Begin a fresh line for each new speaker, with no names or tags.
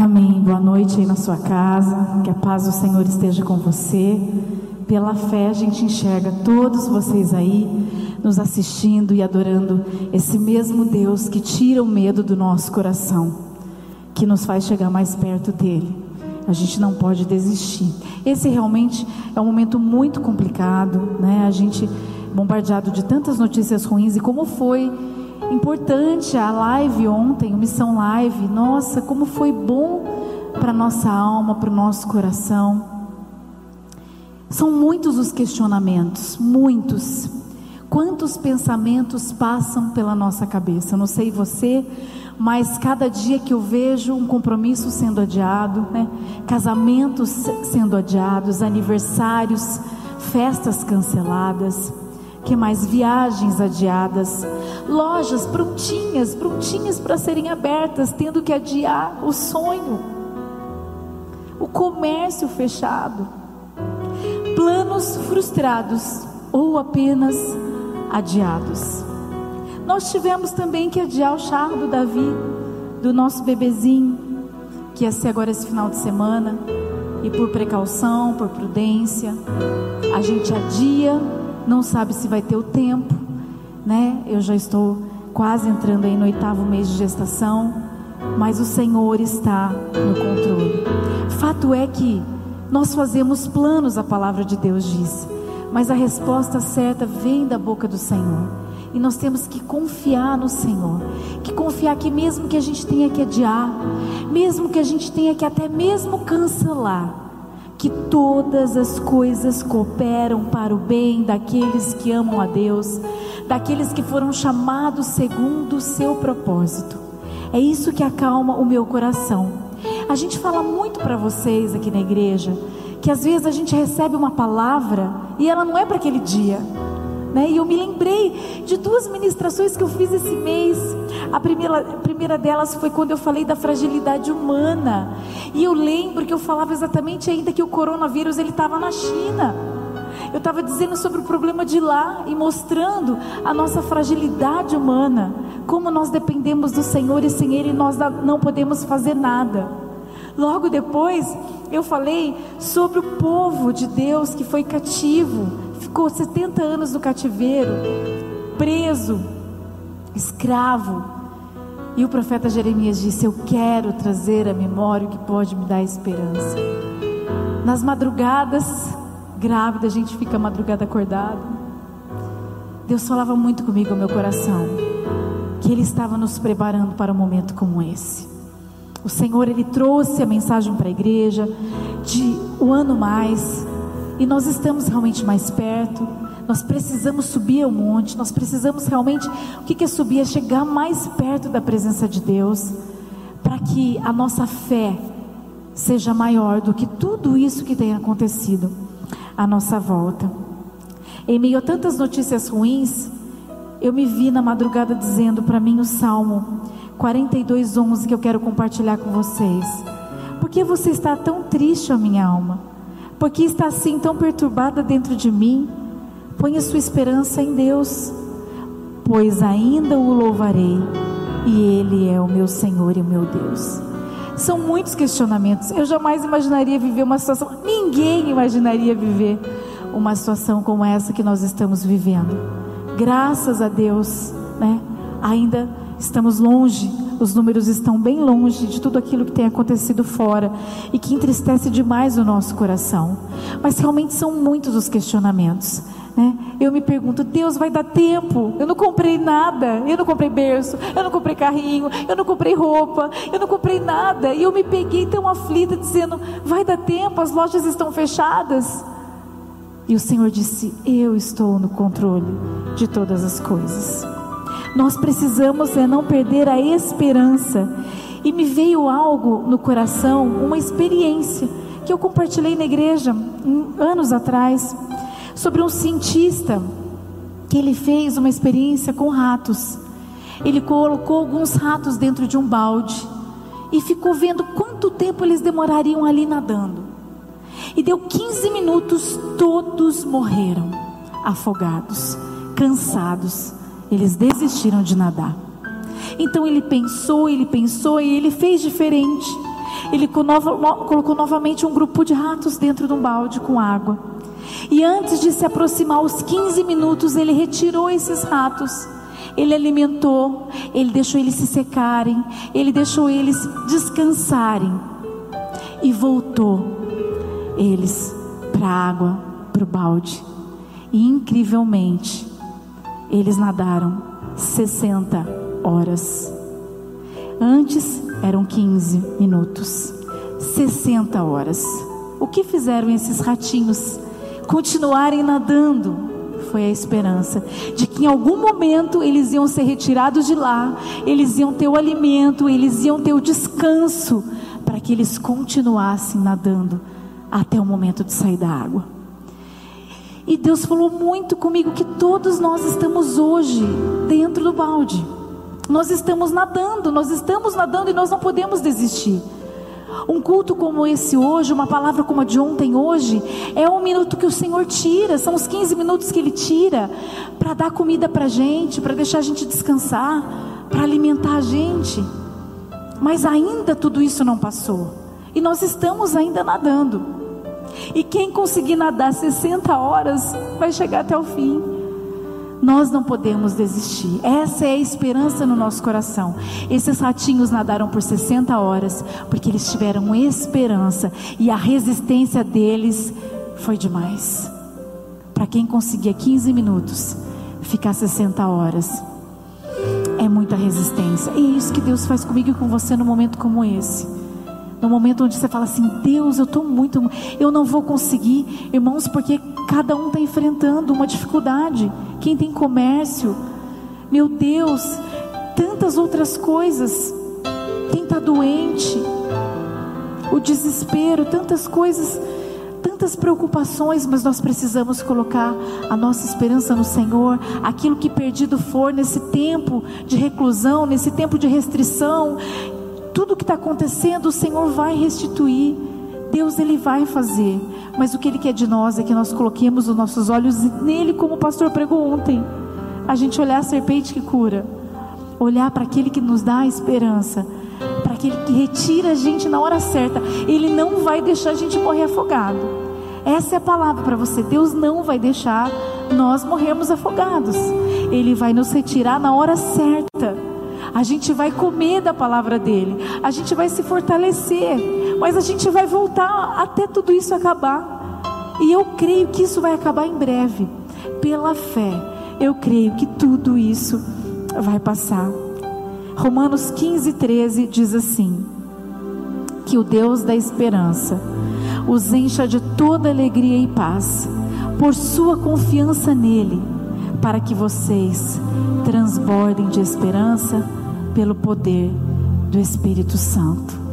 Amém. Boa noite aí na sua casa. Que a paz do Senhor esteja com você. Pela fé a gente enxerga todos vocês aí nos assistindo e adorando esse mesmo Deus que tira o medo do nosso coração, que nos faz chegar mais perto dele. A gente não pode desistir. Esse realmente é um momento muito complicado, né? A gente bombardeado de tantas notícias ruins e como foi importante a live ontem, Missão Live. Nossa, como foi bom para nossa alma, para o nosso coração. São muitos os questionamentos, muitos. Quantos pensamentos passam pela nossa cabeça? Não sei você, mas cada dia que eu vejo um compromisso sendo adiado, né? casamentos sendo adiados, aniversários, festas canceladas, que mais viagens adiadas, lojas prontinhas, prontinhas para serem abertas, tendo que adiar o sonho, o comércio fechado, planos frustrados ou apenas adiados. Nós tivemos também que adiar o char do Davi, do nosso bebezinho, que ia ser agora esse final de semana, e por precaução, por prudência, a gente adia, não sabe se vai ter o tempo, né? Eu já estou quase entrando aí no oitavo mês de gestação, mas o Senhor está no controle. Fato é que nós fazemos planos, a palavra de Deus diz, mas a resposta certa vem da boca do Senhor. E nós temos que confiar no Senhor, que confiar que mesmo que a gente tenha que adiar, mesmo que a gente tenha que até mesmo cancelar, que todas as coisas cooperam para o bem daqueles que amam a Deus, daqueles que foram chamados segundo o seu propósito. É isso que acalma o meu coração. A gente fala muito para vocês aqui na igreja que às vezes a gente recebe uma palavra e ela não é para aquele dia. Né? E eu me lembrei de duas ministrações que eu fiz esse mês. A primeira, a primeira delas foi quando eu falei da fragilidade humana. E eu lembro que eu falava exatamente ainda que o coronavírus ele estava na China. Eu estava dizendo sobre o problema de lá e mostrando a nossa fragilidade humana, como nós dependemos do Senhor e sem Ele nós não podemos fazer nada. Logo depois, eu falei sobre o povo de Deus que foi cativo, ficou 70 anos no cativeiro, preso, escravo. E o profeta Jeremias disse: Eu quero trazer a memória o que pode me dar esperança. Nas madrugadas, grávida, a gente fica a madrugada acordado. Deus falava muito comigo meu coração, que Ele estava nos preparando para um momento como esse. O Senhor, Ele trouxe a mensagem para a igreja de um ano mais, e nós estamos realmente mais perto. Nós precisamos subir ao monte, nós precisamos realmente, o que é subir? É chegar mais perto da presença de Deus, para que a nossa fé seja maior do que tudo isso que tem acontecido à nossa volta. Em meio a tantas notícias ruins, eu me vi na madrugada dizendo para mim o Salmo 42:11 que eu quero compartilhar com vocês. Por que você está tão triste, a minha alma? Por que está assim tão perturbada dentro de mim? Ponha sua esperança em Deus, pois ainda o louvarei, e Ele é o meu Senhor e o meu Deus. São muitos questionamentos. Eu jamais imaginaria viver uma situação, ninguém imaginaria viver uma situação como essa que nós estamos vivendo. Graças a Deus, né? Ainda estamos longe, os números estão bem longe de tudo aquilo que tem acontecido fora e que entristece demais o nosso coração. Mas realmente são muitos os questionamentos. Né? Eu me pergunto, Deus vai dar tempo? Eu não comprei nada, eu não comprei berço, eu não comprei carrinho, eu não comprei roupa, eu não comprei nada. E eu me peguei tão aflita, dizendo: vai dar tempo, as lojas estão fechadas. E o Senhor disse: Eu estou no controle de todas as coisas. Nós precisamos é não perder a esperança. E me veio algo no coração, uma experiência que eu compartilhei na igreja anos atrás sobre um cientista que ele fez uma experiência com ratos. Ele colocou alguns ratos dentro de um balde e ficou vendo quanto tempo eles demorariam ali nadando. E deu 15 minutos, todos morreram, afogados, cansados. Eles desistiram de nadar. Então ele pensou, ele pensou e ele fez diferente. ele colocou novamente um grupo de ratos dentro de um balde com água. E antes de se aproximar os 15 minutos, ele retirou esses ratos. Ele alimentou, ele deixou eles se secarem, ele deixou eles descansarem e voltou eles para a água, para o balde. E incrivelmente, eles nadaram 60 horas. Antes eram 15 minutos, 60 horas. O que fizeram esses ratinhos continuarem nadando? Foi a esperança de que em algum momento eles iam ser retirados de lá, eles iam ter o alimento, eles iam ter o descanso, para que eles continuassem nadando até o momento de sair da água. E Deus falou muito comigo que todos nós estamos hoje dentro do balde. Nós estamos nadando, nós estamos nadando e nós não podemos desistir. Um culto como esse hoje, uma palavra como a de ontem hoje, é um minuto que o Senhor tira, são os 15 minutos que Ele tira para dar comida para a gente, para deixar a gente descansar, para alimentar a gente. Mas ainda tudo isso não passou, e nós estamos ainda nadando. E quem conseguir nadar 60 horas vai chegar até o fim. Nós não podemos desistir. Essa é a esperança no nosso coração. Esses ratinhos nadaram por 60 horas porque eles tiveram esperança e a resistência deles foi demais. Para quem conseguia 15 minutos, ficar 60 horas é muita resistência. E é isso que Deus faz comigo e com você no momento como esse. No momento onde você fala assim, Deus, eu estou muito, eu não vou conseguir, irmãos, porque cada um está enfrentando uma dificuldade. Quem tem comércio, meu Deus, tantas outras coisas. Quem está doente, o desespero, tantas coisas, tantas preocupações, mas nós precisamos colocar a nossa esperança no Senhor. Aquilo que perdido for nesse tempo de reclusão, nesse tempo de restrição, tudo que está acontecendo, o Senhor vai restituir. Deus ele vai fazer, mas o que Ele quer de nós é que nós coloquemos os nossos olhos nele, como o pastor pregou ontem. A gente olhar a serpente que cura, olhar para aquele que nos dá a esperança, para aquele que retira a gente na hora certa. Ele não vai deixar a gente morrer afogado. Essa é a palavra para você. Deus não vai deixar nós morrermos afogados. Ele vai nos retirar na hora certa a gente vai comer da palavra dele, a gente vai se fortalecer, mas a gente vai voltar até tudo isso acabar. E eu creio que isso vai acabar em breve. Pela fé, eu creio que tudo isso vai passar. Romanos 15, 13 diz assim: Que o Deus da esperança os encha de toda alegria e paz, por sua confiança nele, para que vocês transbordem de esperança pelo poder do Espírito Santo.